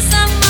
some